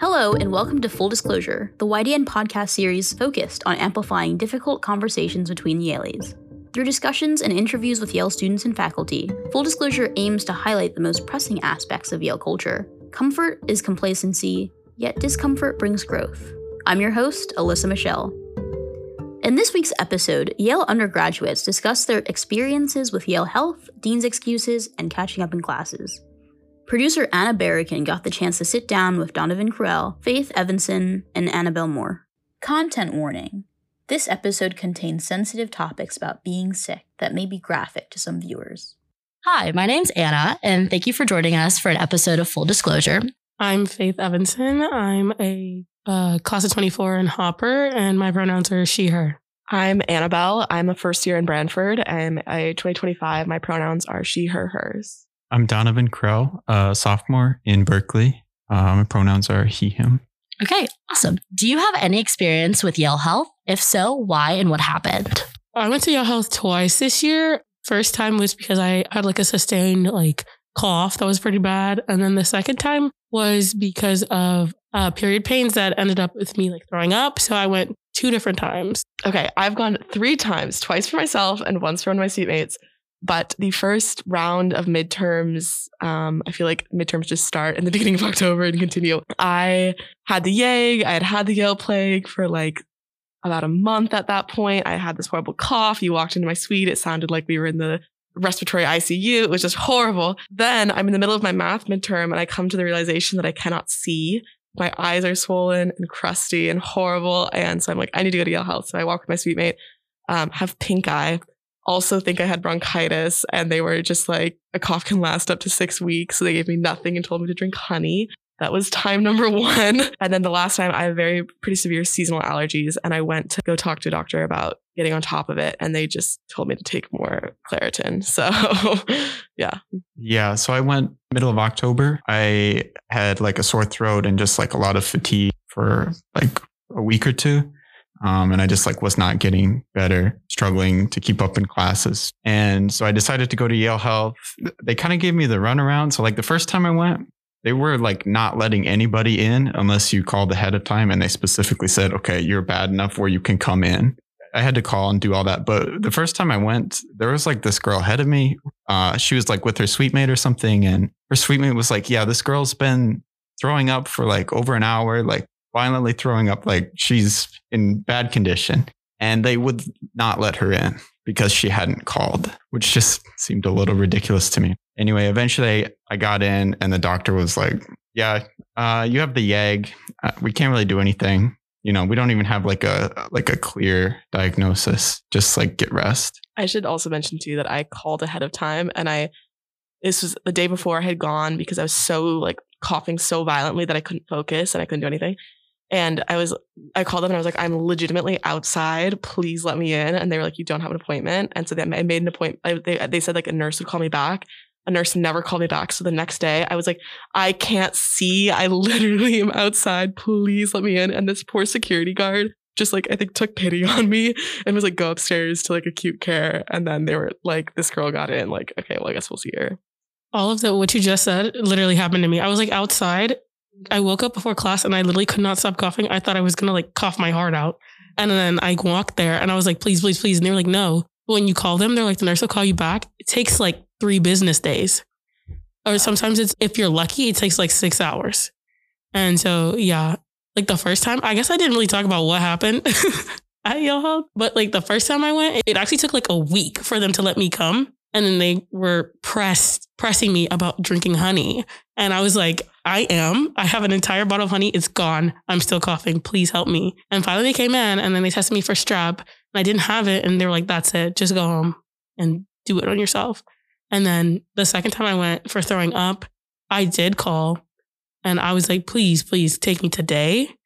Hello, and welcome to Full Disclosure, the YDN podcast series focused on amplifying difficult conversations between Yalies. Through discussions and interviews with Yale students and faculty, Full Disclosure aims to highlight the most pressing aspects of Yale culture. Comfort is complacency, yet discomfort brings growth. I'm your host, Alyssa Michelle. In this week's episode, Yale undergraduates discuss their experiences with Yale Health, Dean's excuses, and catching up in classes. Producer Anna Barrican got the chance to sit down with Donovan Creel, Faith Evanson, and Annabelle Moore. Content warning this episode contains sensitive topics about being sick that may be graphic to some viewers. Hi, my name's Anna, and thank you for joining us for an episode of Full Disclosure. I'm Faith Evanson. I'm a uh, class of 24 in Hopper, and my pronouns are she, her. I'm Annabelle. I'm a first year in Branford. I'm a 2025. My pronouns are she, her, hers. I'm Donovan Crow, a sophomore in Berkeley. Uh, my pronouns are he, him. Okay, awesome. Do you have any experience with Yale Health? If so, why and what happened? I went to Yale Health twice this year. First time was because I had like a sustained like cough that was pretty bad, and then the second time was because of uh, period pains that ended up with me like throwing up. So I went two different times. Okay, I've gone three times, twice for myself and once for one of my seatmates. But the first round of midterms, um, I feel like midterms just start in the beginning of October and continue. I had the YAG. I had had the Yale plague for like about a month at that point. I had this horrible cough. You walked into my suite. It sounded like we were in the respiratory ICU. It was just horrible. Then I'm in the middle of my math midterm and I come to the realization that I cannot see. My eyes are swollen and crusty and horrible. And so I'm like, I need to go to Yale Health. So I walk with my suite mate, um, have pink eye, also think I had bronchitis and they were just like, a cough can last up to six weeks. So they gave me nothing and told me to drink honey. That was time number one. And then the last time I have very pretty severe seasonal allergies and I went to go talk to a doctor about getting on top of it. And they just told me to take more Claritin. So yeah. Yeah. So I went middle of October. I had like a sore throat and just like a lot of fatigue for like a week or two. Um, and I just like was not getting better, struggling to keep up in classes. And so I decided to go to Yale Health. They kind of gave me the runaround. So like the first time I went, they were like not letting anybody in unless you called ahead of time. And they specifically said, okay, you're bad enough where you can come in. I had to call and do all that. But the first time I went, there was like this girl ahead of me. Uh, she was like with her suite mate or something. And her suite mate was like, yeah, this girl's been throwing up for like over an hour. Like violently throwing up like she's in bad condition. And they would not let her in because she hadn't called, which just seemed a little ridiculous to me. Anyway, eventually I got in and the doctor was like, yeah, uh, you have the YAG. Uh, we can't really do anything. You know, we don't even have like a like a clear diagnosis. Just like get rest. I should also mention too that I called ahead of time and I this was the day before I had gone because I was so like coughing so violently that I couldn't focus and I couldn't do anything. And I was, I called them and I was like, I'm legitimately outside. Please let me in. And they were like, you don't have an appointment. And so they, I made an appointment. They, they said like a nurse would call me back. A nurse never called me back. So the next day I was like, I can't see. I literally am outside. Please let me in. And this poor security guard just like, I think took pity on me and was like, go upstairs to like acute care. And then they were like, this girl got in. Like, okay, well, I guess we'll see her. All of the what you just said literally happened to me. I was like outside I woke up before class and I literally could not stop coughing. I thought I was gonna like cough my heart out. And then I walked there and I was like, please, please, please. And they were like, no. When you call them, they're like, the nurse will call you back. It takes like three business days. Or sometimes it's, if you're lucky, it takes like six hours. And so, yeah, like the first time, I guess I didn't really talk about what happened at Health, but like the first time I went, it actually took like a week for them to let me come. And then they were pressed, pressing me about drinking honey. And I was like, I am. I have an entire bottle of honey. It's gone. I'm still coughing. Please help me. And finally they came in and then they tested me for strep. And I didn't have it. And they were like, that's it. Just go home and do it on yourself. And then the second time I went for throwing up, I did call and I was like, please, please take me today.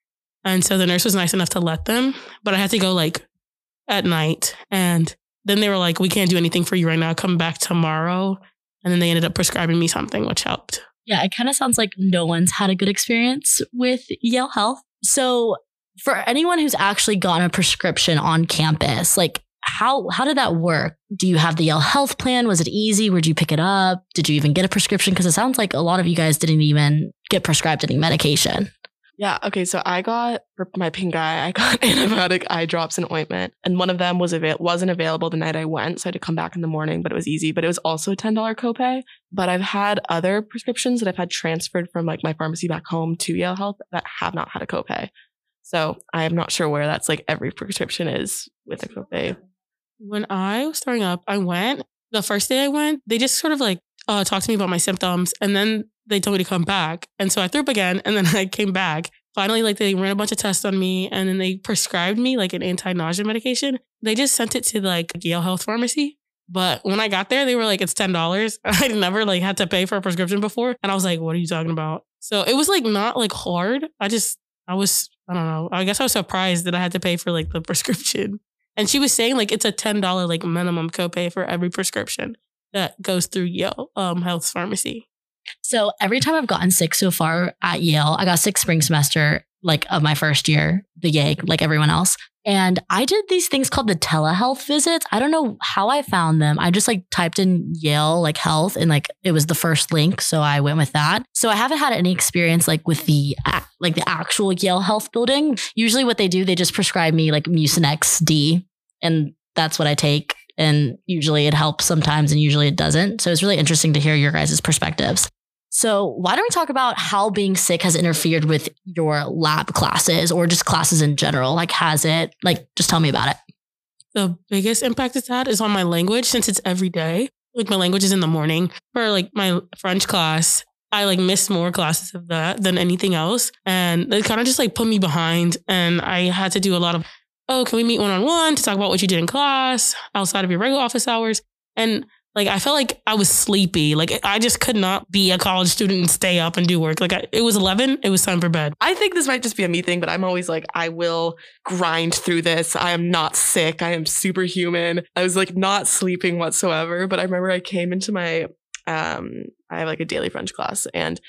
And so the nurse was nice enough to let them, but I had to go like at night. And then they were like, we can't do anything for you right now. Come back tomorrow. And then they ended up prescribing me something, which helped. Yeah, it kind of sounds like no one's had a good experience with Yale Health. So, for anyone who's actually gotten a prescription on campus, like how how did that work? Do you have the Yale Health plan? Was it easy? Where'd you pick it up? Did you even get a prescription? Because it sounds like a lot of you guys didn't even get prescribed any medication. Yeah. Okay. So I got for my pink eye, I got antibiotic eye drops and ointment, and one of them was avail- wasn't available the night I went, so I had to come back in the morning. But it was easy. But it was also a ten dollar copay. But I've had other prescriptions that I've had transferred from like my pharmacy back home to Yale Health that have not had a copay. So I am not sure where that's like every prescription is with a copay. When I was throwing up, I went the first day I went, they just sort of like uh, talked to me about my symptoms and then they told me to come back. And so I threw up again and then I came back. Finally, like they ran a bunch of tests on me and then they prescribed me like an anti nausea medication. They just sent it to like Yale Health Pharmacy. But when I got there, they were like, it's $10. I never like had to pay for a prescription before. And I was like, what are you talking about? So it was like not like hard. I just, I was, I don't know. I guess I was surprised that I had to pay for like the prescription. And she was saying like it's a $10 like minimum copay for every prescription that goes through Yale um, Health Pharmacy. So every time I've gotten sick so far at Yale, I got sick spring semester, like of my first year, the Yale, like everyone else. And I did these things called the telehealth visits. I don't know how I found them. I just like typed in Yale like health and like it was the first link. So I went with that. So I haven't had any experience like with the like the actual Yale health building. Usually what they do, they just prescribe me like Mucinex D and that's what I take. And usually it helps sometimes and usually it doesn't. So it's really interesting to hear your guys' perspectives. So, why don't we talk about how being sick has interfered with your lab classes or just classes in general? Like, has it, like, just tell me about it. The biggest impact it's had is on my language since it's every day. Like, my language is in the morning. For like my French class, I like missed more classes of that than anything else. And it kind of just like put me behind. And I had to do a lot of, oh, can we meet one on one to talk about what you did in class outside of your regular office hours? And like I felt like I was sleepy. Like I just could not be a college student and stay up and do work. Like I, it was 11, it was time for bed. I think this might just be a me thing, but I'm always like I will grind through this. I am not sick. I am superhuman. I was like not sleeping whatsoever, but I remember I came into my um I have like a daily French class and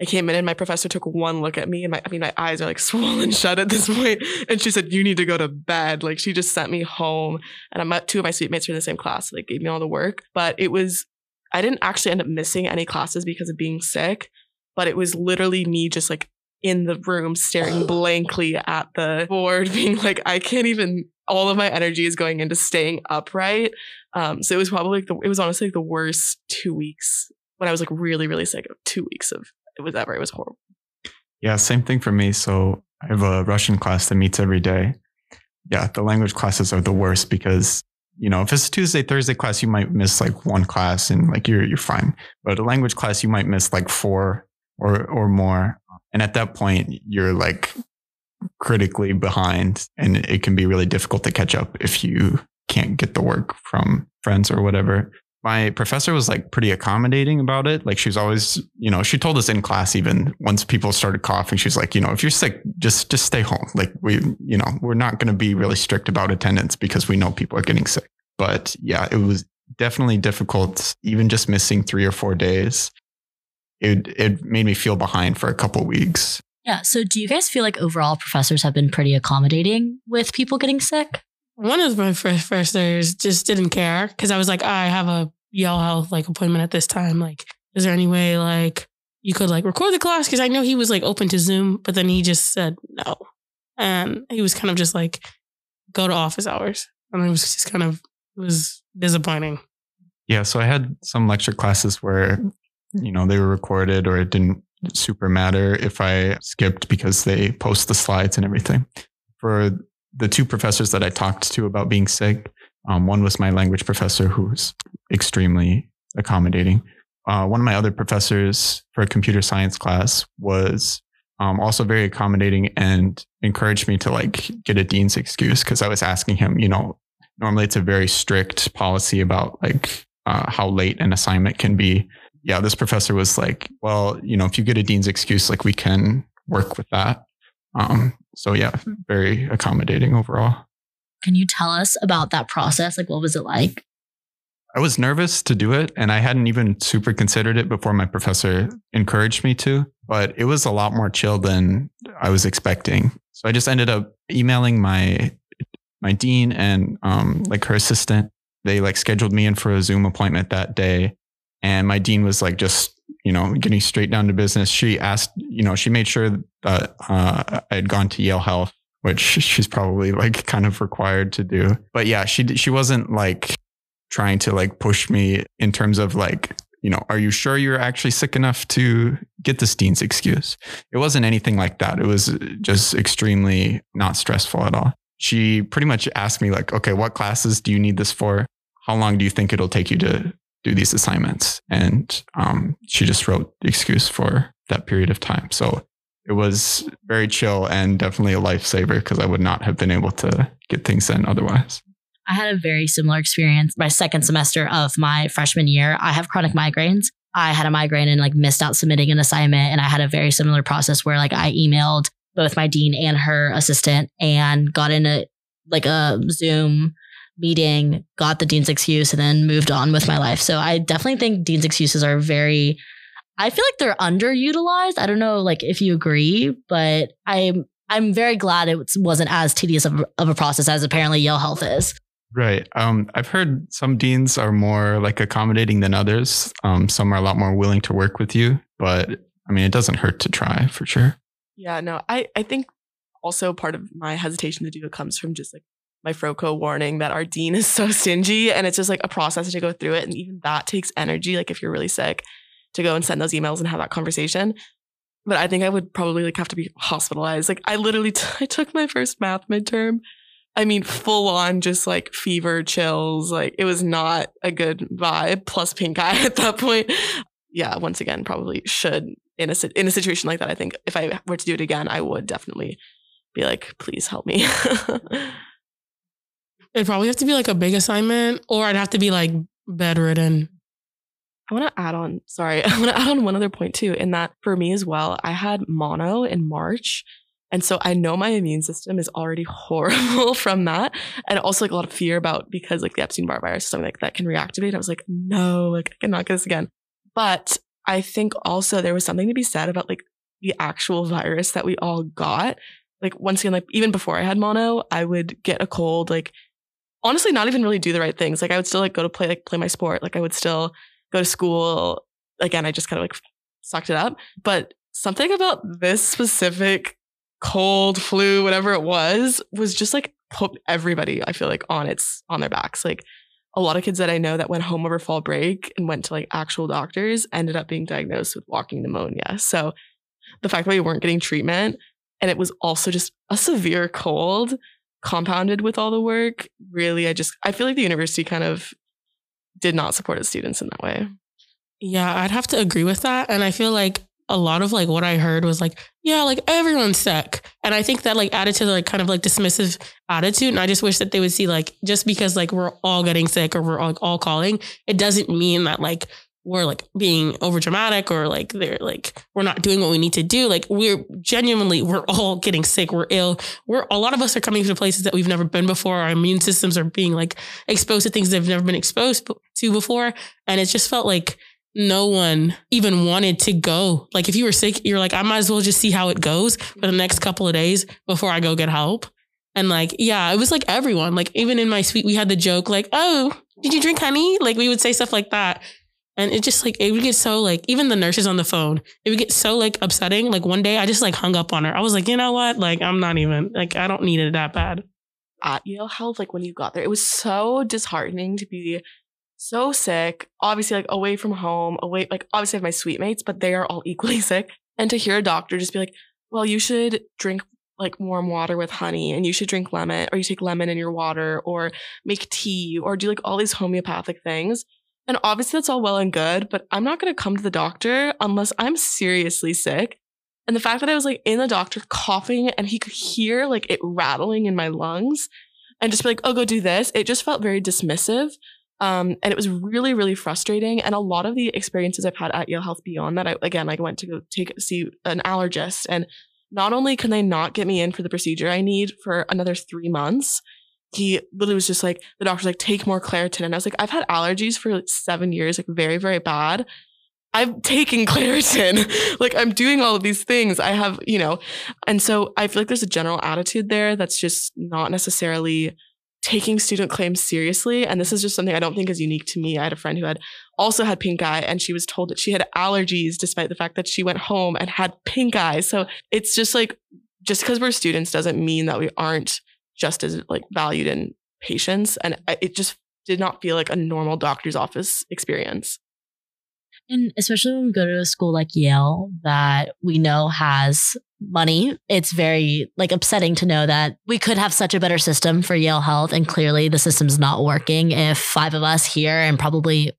I came in and my professor took one look at me and my, I mean, my eyes are like swollen shut at this point. And she said, you need to go to bed. Like she just sent me home and I'm two of my suite mates are in the same class. So they gave me all the work, but it was, I didn't actually end up missing any classes because of being sick, but it was literally me just like in the room staring blankly at the board being like, I can't even, all of my energy is going into staying upright. Um, so it was probably like the, it was honestly like the worst two weeks when I was like really, really sick of two weeks of it was ever. It was horrible. Yeah, same thing for me. So I have a Russian class that meets every day. Yeah, the language classes are the worst because you know if it's a Tuesday Thursday class, you might miss like one class and like you're you're fine. But a language class, you might miss like four or or more, and at that point, you're like critically behind, and it can be really difficult to catch up if you can't get the work from friends or whatever my professor was like pretty accommodating about it. Like she was always, you know, she told us in class even once people started coughing, she's like, you know, if you're sick, just just stay home. Like we, you know, we're not going to be really strict about attendance because we know people are getting sick. But yeah, it was definitely difficult. Even just missing three or four days, it it made me feel behind for a couple weeks. Yeah. So do you guys feel like overall professors have been pretty accommodating with people getting sick? One of my professors just didn't care because I was like, I have a Yale Health like appointment at this time. Like, is there any way like you could like record the class? Because I know he was like open to Zoom, but then he just said no, and he was kind of just like go to office hours, and it was just kind of was disappointing. Yeah, so I had some lecture classes where you know they were recorded, or it didn't super matter if I skipped because they post the slides and everything. For the two professors that I talked to about being sick, um, one was my language professor who's extremely accommodating. Uh, one of my other professors for a computer science class was um, also very accommodating and encouraged me to like get a dean's excuse because I was asking him, you know, normally it's a very strict policy about like uh, how late an assignment can be. Yeah, this professor was like, well, you know, if you get a dean's excuse, like we can work with that. Um, so yeah, very accommodating overall. Can you tell us about that process? Like, what was it like? I was nervous to do it, and I hadn't even super considered it before my professor encouraged me to. But it was a lot more chill than I was expecting. So I just ended up emailing my my dean and um, like her assistant. They like scheduled me in for a Zoom appointment that day, and my dean was like just you know, getting straight down to business, she asked, you know, she made sure uh, I had gone to Yale Health, which she's probably like kind of required to do. But yeah, she she wasn't like trying to like push me in terms of like you know, are you sure you're actually sick enough to get this dean's excuse? It wasn't anything like that. It was just extremely not stressful at all. She pretty much asked me, like, okay, what classes do you need this for? How long do you think it'll take you to do these assignments? And um, she just wrote the excuse for that period of time. So it was very chill and definitely a lifesaver because I would not have been able to get things in otherwise. I had a very similar experience my second semester of my freshman year. I have chronic migraines. I had a migraine and like missed out submitting an assignment. And I had a very similar process where like I emailed both my dean and her assistant and got in a like a Zoom meeting, got the dean's excuse, and then moved on with my life. So I definitely think dean's excuses are very I feel like they're underutilized. I don't know like if you agree, but I'm I'm very glad it wasn't as tedious of, of a process as apparently Yale Health is. Right. Um, I've heard some deans are more like accommodating than others. Um, some are a lot more willing to work with you, but I mean, it doesn't hurt to try for sure. Yeah, no, I, I think also part of my hesitation to do it comes from just like my FROCO warning that our dean is so stingy and it's just like a process to go through it. And even that takes energy. Like if you're really sick to go and send those emails and have that conversation. But I think I would probably like have to be hospitalized. Like I literally t- I took my first math midterm I mean, full on just like fever chills. Like it was not a good vibe. Plus pink eye at that point. Yeah, once again, probably should in a in a situation like that. I think if I were to do it again, I would definitely be like, please help me. It'd probably have to be like a big assignment, or I'd have to be like bedridden. I want to add on, sorry, I want to add on one other point too, in that for me as well, I had mono in March and so I know my immune system is already horrible from that. And also like a lot of fear about because like the Epstein Barr virus, something like that can reactivate. I was like, no, like I cannot get this again. But I think also there was something to be said about like the actual virus that we all got. Like once again, like even before I had mono, I would get a cold, like honestly, not even really do the right things. Like I would still like go to play, like play my sport. Like I would still go to school. Again, I just kind of like sucked it up. But something about this specific cold, flu, whatever it was, was just like put everybody, I feel like, on its on their backs. Like a lot of kids that I know that went home over fall break and went to like actual doctors ended up being diagnosed with walking pneumonia. So the fact that we weren't getting treatment and it was also just a severe cold compounded with all the work, really, I just I feel like the university kind of did not support its students in that way. Yeah, I'd have to agree with that. And I feel like a lot of like what I heard was like, yeah, like everyone's sick. And I think that like added to like kind of like dismissive attitude. And I just wish that they would see like just because like we're all getting sick or we're all, all calling, it doesn't mean that like we're like being over dramatic or like they're like we're not doing what we need to do. Like we're genuinely we're all getting sick. We're ill. We're a lot of us are coming to places that we've never been before. Our immune systems are being like exposed to things they've never been exposed to before. And it just felt like no one even wanted to go. Like if you were sick, you're like, I might as well just see how it goes for the next couple of days before I go get help. And like, yeah, it was like everyone. Like even in my suite, we had the joke like, "Oh, did you drink honey?" Like we would say stuff like that. And it just like it would get so like even the nurses on the phone, it would get so like upsetting. Like one day I just like hung up on her. I was like, you know what? Like I'm not even like I don't need it that bad. At Yale Health, like when you got there, it was so disheartening to be so sick, obviously like away from home, away like obviously I have my suite mates, but they are all equally sick. And to hear a doctor just be like, well, you should drink like warm water with honey and you should drink lemon or you take lemon in your water or make tea or do like all these homeopathic things. And obviously that's all well and good, but I'm not going to come to the doctor unless I'm seriously sick. And the fact that I was like in the doctor coughing and he could hear like it rattling in my lungs and just be like, oh, go do this, it just felt very dismissive. Um, and it was really, really frustrating. And a lot of the experiences I've had at Yale Health beyond that, I, again, I went to go take see an allergist, and not only can they not get me in for the procedure I need for another three months, he literally was just like, the doctor's like, take more Claritin. And I was like, I've had allergies for like seven years, like very, very bad. I'm taking Claritin. like I'm doing all of these things. I have, you know, and so I feel like there's a general attitude there that's just not necessarily taking student claims seriously. And this is just something I don't think is unique to me. I had a friend who had also had pink eye and she was told that she had allergies despite the fact that she went home and had pink eye. So it's just like, just because we're students doesn't mean that we aren't just as like valued in patients. And it just did not feel like a normal doctor's office experience. And especially when we go to a school like Yale that we know has money, it's very like upsetting to know that we could have such a better system for Yale Health. And clearly the system's not working if five of us here and probably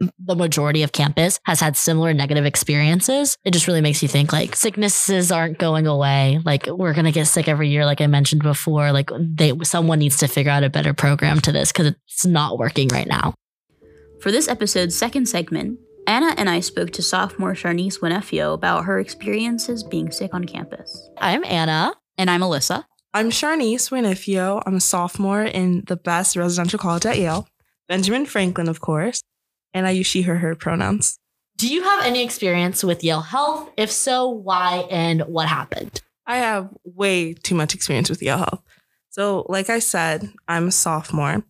the majority of campus has had similar negative experiences. It just really makes you think like sicknesses aren't going away. Like we're going to get sick every year like I mentioned before. Like they someone needs to figure out a better program to this cuz it's not working right now. For this episode's second segment, Anna and I spoke to sophomore Sharnice Winefio about her experiences being sick on campus. I'm Anna. And I'm Alyssa. I'm Sharnice Winefio. I'm a sophomore in the best residential college at Yale. Benjamin Franklin, of course. And I use she, her, her pronouns. Do you have any experience with Yale Health? If so, why and what happened? I have way too much experience with Yale Health. So, like I said, I'm a sophomore,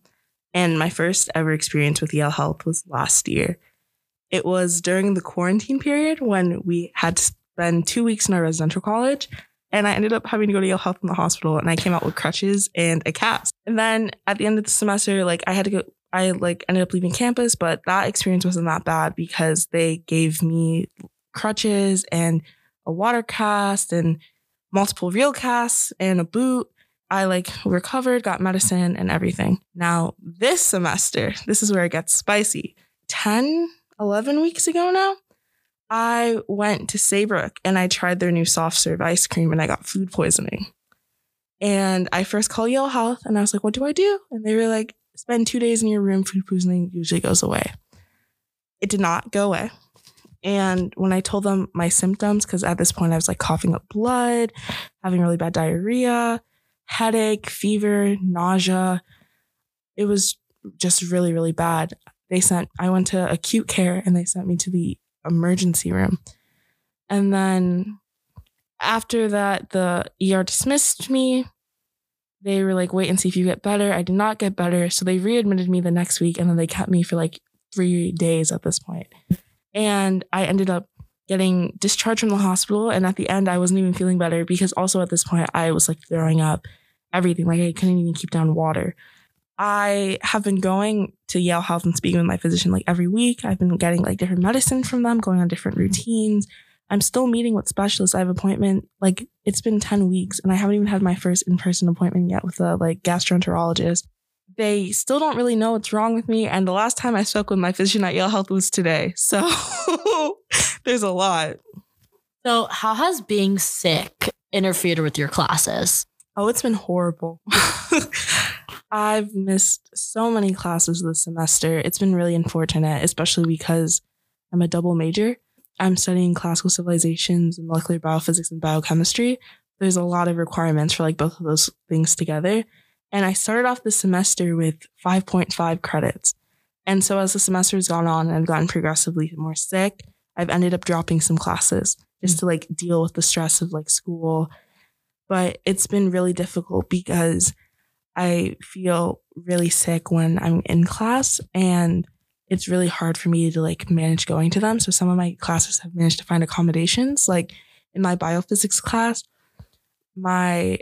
and my first ever experience with Yale Health was last year. It was during the quarantine period when we had to spend two weeks in our residential college. And I ended up having to go to Yale Health in the hospital and I came out with crutches and a cast. And then at the end of the semester, like I had to go, I like ended up leaving campus, but that experience wasn't that bad because they gave me crutches and a water cast and multiple real casts and a boot. I like recovered, got medicine and everything. Now, this semester, this is where it gets spicy. 10 11 weeks ago now, I went to Saybrook and I tried their new soft serve ice cream and I got food poisoning. And I first called Yale Health and I was like, what do I do? And they were like, spend two days in your room, food poisoning usually goes away. It did not go away. And when I told them my symptoms, because at this point I was like coughing up blood, having really bad diarrhea, headache, fever, nausea, it was just really, really bad they sent I went to acute care and they sent me to the emergency room. And then after that the ER dismissed me. They were like wait and see if you get better. I did not get better, so they readmitted me the next week and then they kept me for like 3 days at this point. And I ended up getting discharged from the hospital and at the end I wasn't even feeling better because also at this point I was like throwing up everything like I couldn't even keep down water. I have been going to Yale Health and speaking with my physician like every week. I've been getting like different medicine from them, going on different routines. I'm still meeting with specialists. I have appointment like it's been 10 weeks and I haven't even had my first in-person appointment yet with a like gastroenterologist. They still don't really know what's wrong with me. And the last time I spoke with my physician at Yale Health was today. So there's a lot. So how has being sick interfered with your classes? Oh, it's been horrible. I've missed so many classes this semester. It's been really unfortunate, especially because I'm a double major. I'm studying classical civilizations and molecular biophysics and biochemistry. There's a lot of requirements for like both of those things together. And I started off the semester with 5.5 credits. And so as the semester has gone on and I've gotten progressively more sick, I've ended up dropping some classes just mm. to like deal with the stress of like school. But it's been really difficult because I feel really sick when I'm in class and it's really hard for me to like manage going to them. So some of my classes have managed to find accommodations. Like in my biophysics class, my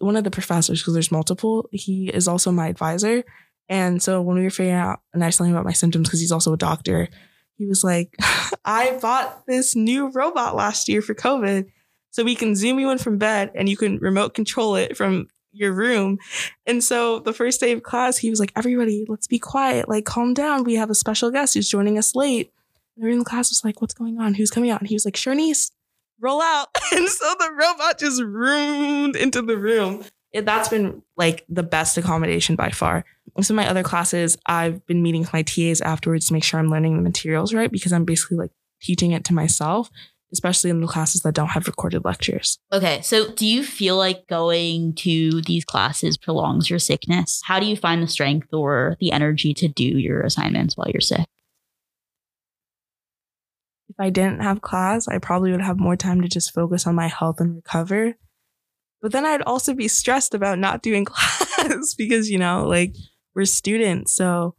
one of the professors, because there's multiple, he is also my advisor. And so when we were figuring out, and I was telling him about my symptoms because he's also a doctor, he was like, I bought this new robot last year for COVID. So we can zoom you in from bed and you can remote control it from your room. And so the first day of class, he was like, everybody, let's be quiet. Like, calm down. We have a special guest who's joining us late. And everyone in the class was like, what's going on? Who's coming out? And he was like, Sharnice, roll out. And so the robot just roomed into the room. It, that's been like the best accommodation by far. Some of my other classes, I've been meeting with my TAs afterwards to make sure I'm learning the materials right because I'm basically like teaching it to myself especially in the classes that don't have recorded lectures. Okay, so do you feel like going to these classes prolongs your sickness? How do you find the strength or the energy to do your assignments while you're sick? If I didn't have class, I probably would have more time to just focus on my health and recover. But then I'd also be stressed about not doing class. because you know, like we're students, so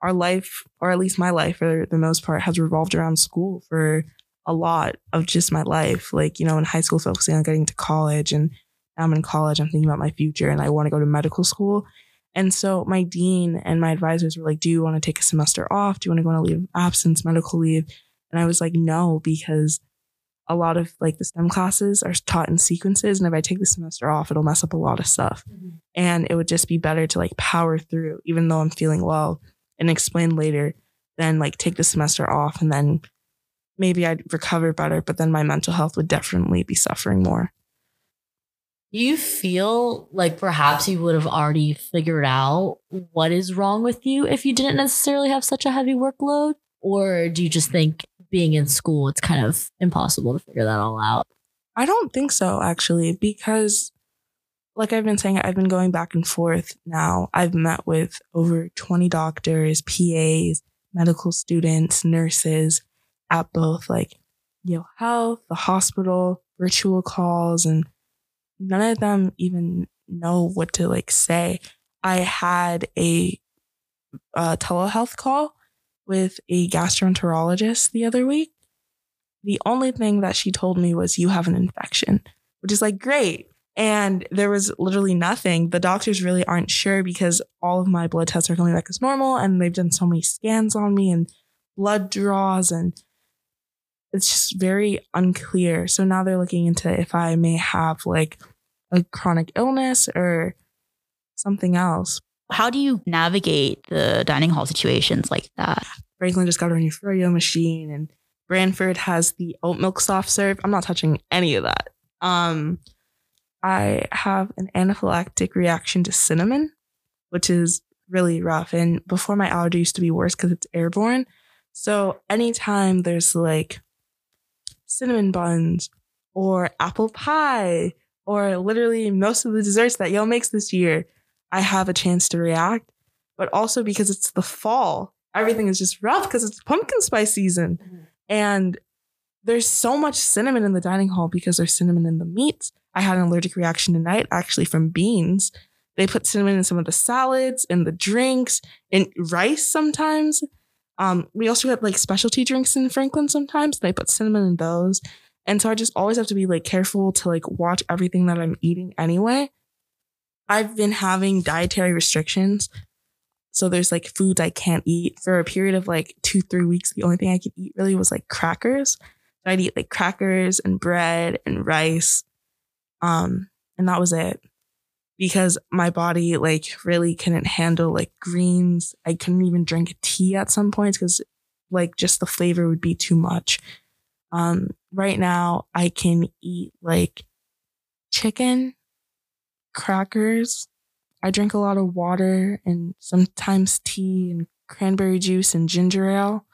our life, or at least my life for the most part, has revolved around school for a lot of just my life. Like, you know, in high school, focusing on getting to college, and now I'm in college, I'm thinking about my future and I want to go to medical school. And so my dean and my advisors were like, Do you want to take a semester off? Do you want to go on a leave of absence, medical leave? And I was like, No, because a lot of like the STEM classes are taught in sequences. And if I take the semester off, it'll mess up a lot of stuff. Mm-hmm. And it would just be better to like power through, even though I'm feeling well and explain later, than like take the semester off and then maybe I'd recover better, but then my mental health would definitely be suffering more. You feel like perhaps you would have already figured out what is wrong with you if you didn't necessarily have such a heavy workload? Or do you just think being in school, it's kind of impossible to figure that all out? I don't think so, actually, because like I've been saying, I've been going back and forth now. I've met with over 20 doctors, PAs, medical students, nurses at both like Yale Health, the hospital, virtual calls, and none of them even know what to like say. I had a, a telehealth call with a gastroenterologist the other week. The only thing that she told me was, You have an infection, which is like great. And there was literally nothing. The doctors really aren't sure because all of my blood tests are coming back as normal and they've done so many scans on me and blood draws and it's just very unclear. So now they're looking into if I may have like a chronic illness or something else. How do you navigate the dining hall situations like that? Franklin just got a new froyo machine and Branford has the oat milk soft serve. I'm not touching any of that. Um, I have an anaphylactic reaction to cinnamon, which is really rough. And before my allergy used to be worse because it's airborne. So anytime there's like cinnamon buns or apple pie or literally most of the desserts that Yale makes this year, I have a chance to react. But also because it's the fall, everything is just rough because it's pumpkin spice season. Mm-hmm. And there's so much cinnamon in the dining hall because there's cinnamon in the meats. I had an allergic reaction tonight, actually, from beans. They put cinnamon in some of the salads, in the drinks, in rice sometimes. Um, we also have like specialty drinks in Franklin sometimes. They put cinnamon in those. And so I just always have to be like careful to like watch everything that I'm eating anyway. I've been having dietary restrictions. So there's like foods I can't eat for a period of like two, three weeks. The only thing I could eat really was like crackers. I'd eat like crackers and bread and rice. Um, and that was it. Because my body like really couldn't handle like greens. I couldn't even drink tea at some points because like just the flavor would be too much. Um, right now I can eat like chicken, crackers. I drink a lot of water and sometimes tea and cranberry juice and ginger ale.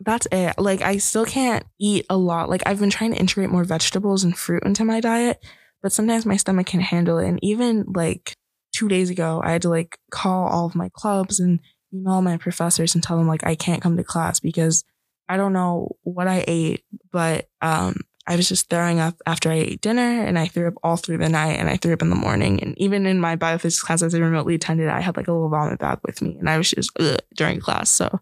That's it. Like I still can't eat a lot. Like I've been trying to integrate more vegetables and fruit into my diet, but sometimes my stomach can't handle it. And even like two days ago, I had to like call all of my clubs and email my professors and tell them like I can't come to class because I don't know what I ate, but um, I was just throwing up after I ate dinner and I threw up all through the night and I threw up in the morning. And even in my biophysics class as I remotely attended, I had like a little vomit bag with me and I was just during class. So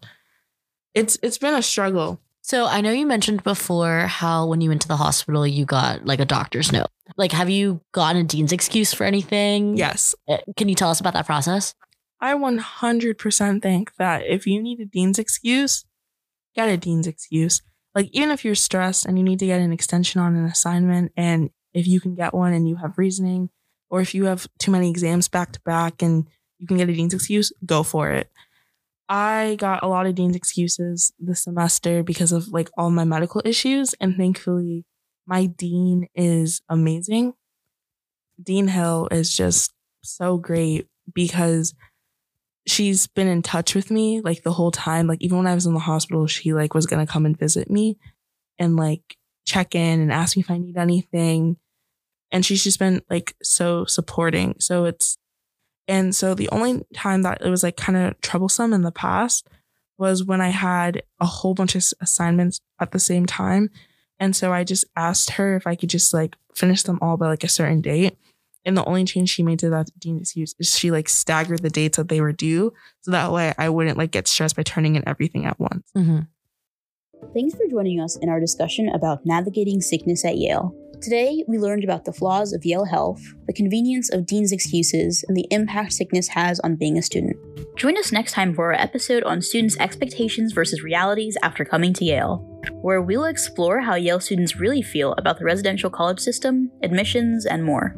it's it's been a struggle. So I know you mentioned before how when you went to the hospital you got like a doctor's note. Like have you gotten a dean's excuse for anything? Yes. Uh, can you tell us about that process? I 100% think that if you need a dean's excuse, get a dean's excuse. Like, even if you're stressed and you need to get an extension on an assignment, and if you can get one and you have reasoning, or if you have too many exams back to back and you can get a dean's excuse, go for it. I got a lot of dean's excuses this semester because of like all my medical issues, and thankfully, my dean is amazing. Dean Hill is just so great because she's been in touch with me like the whole time. Like even when I was in the hospital, she like was gonna come and visit me and like check in and ask me if I need anything. And she's just been like so supporting. So it's and so the only time that it was like kind of troublesome in the past was when I had a whole bunch of assignments at the same time. And so I just asked her if I could just like finish them all by like a certain date. And the only change she made to that dean excuse is she like staggered the dates that they were due. So that way I wouldn't like get stressed by turning in everything at once. Mm-hmm. Thanks for joining us in our discussion about navigating sickness at Yale. Today, we learned about the flaws of Yale Health, the convenience of Dean's excuses, and the impact sickness has on being a student. Join us next time for our episode on students' expectations versus realities after coming to Yale, where we'll explore how Yale students really feel about the residential college system, admissions, and more.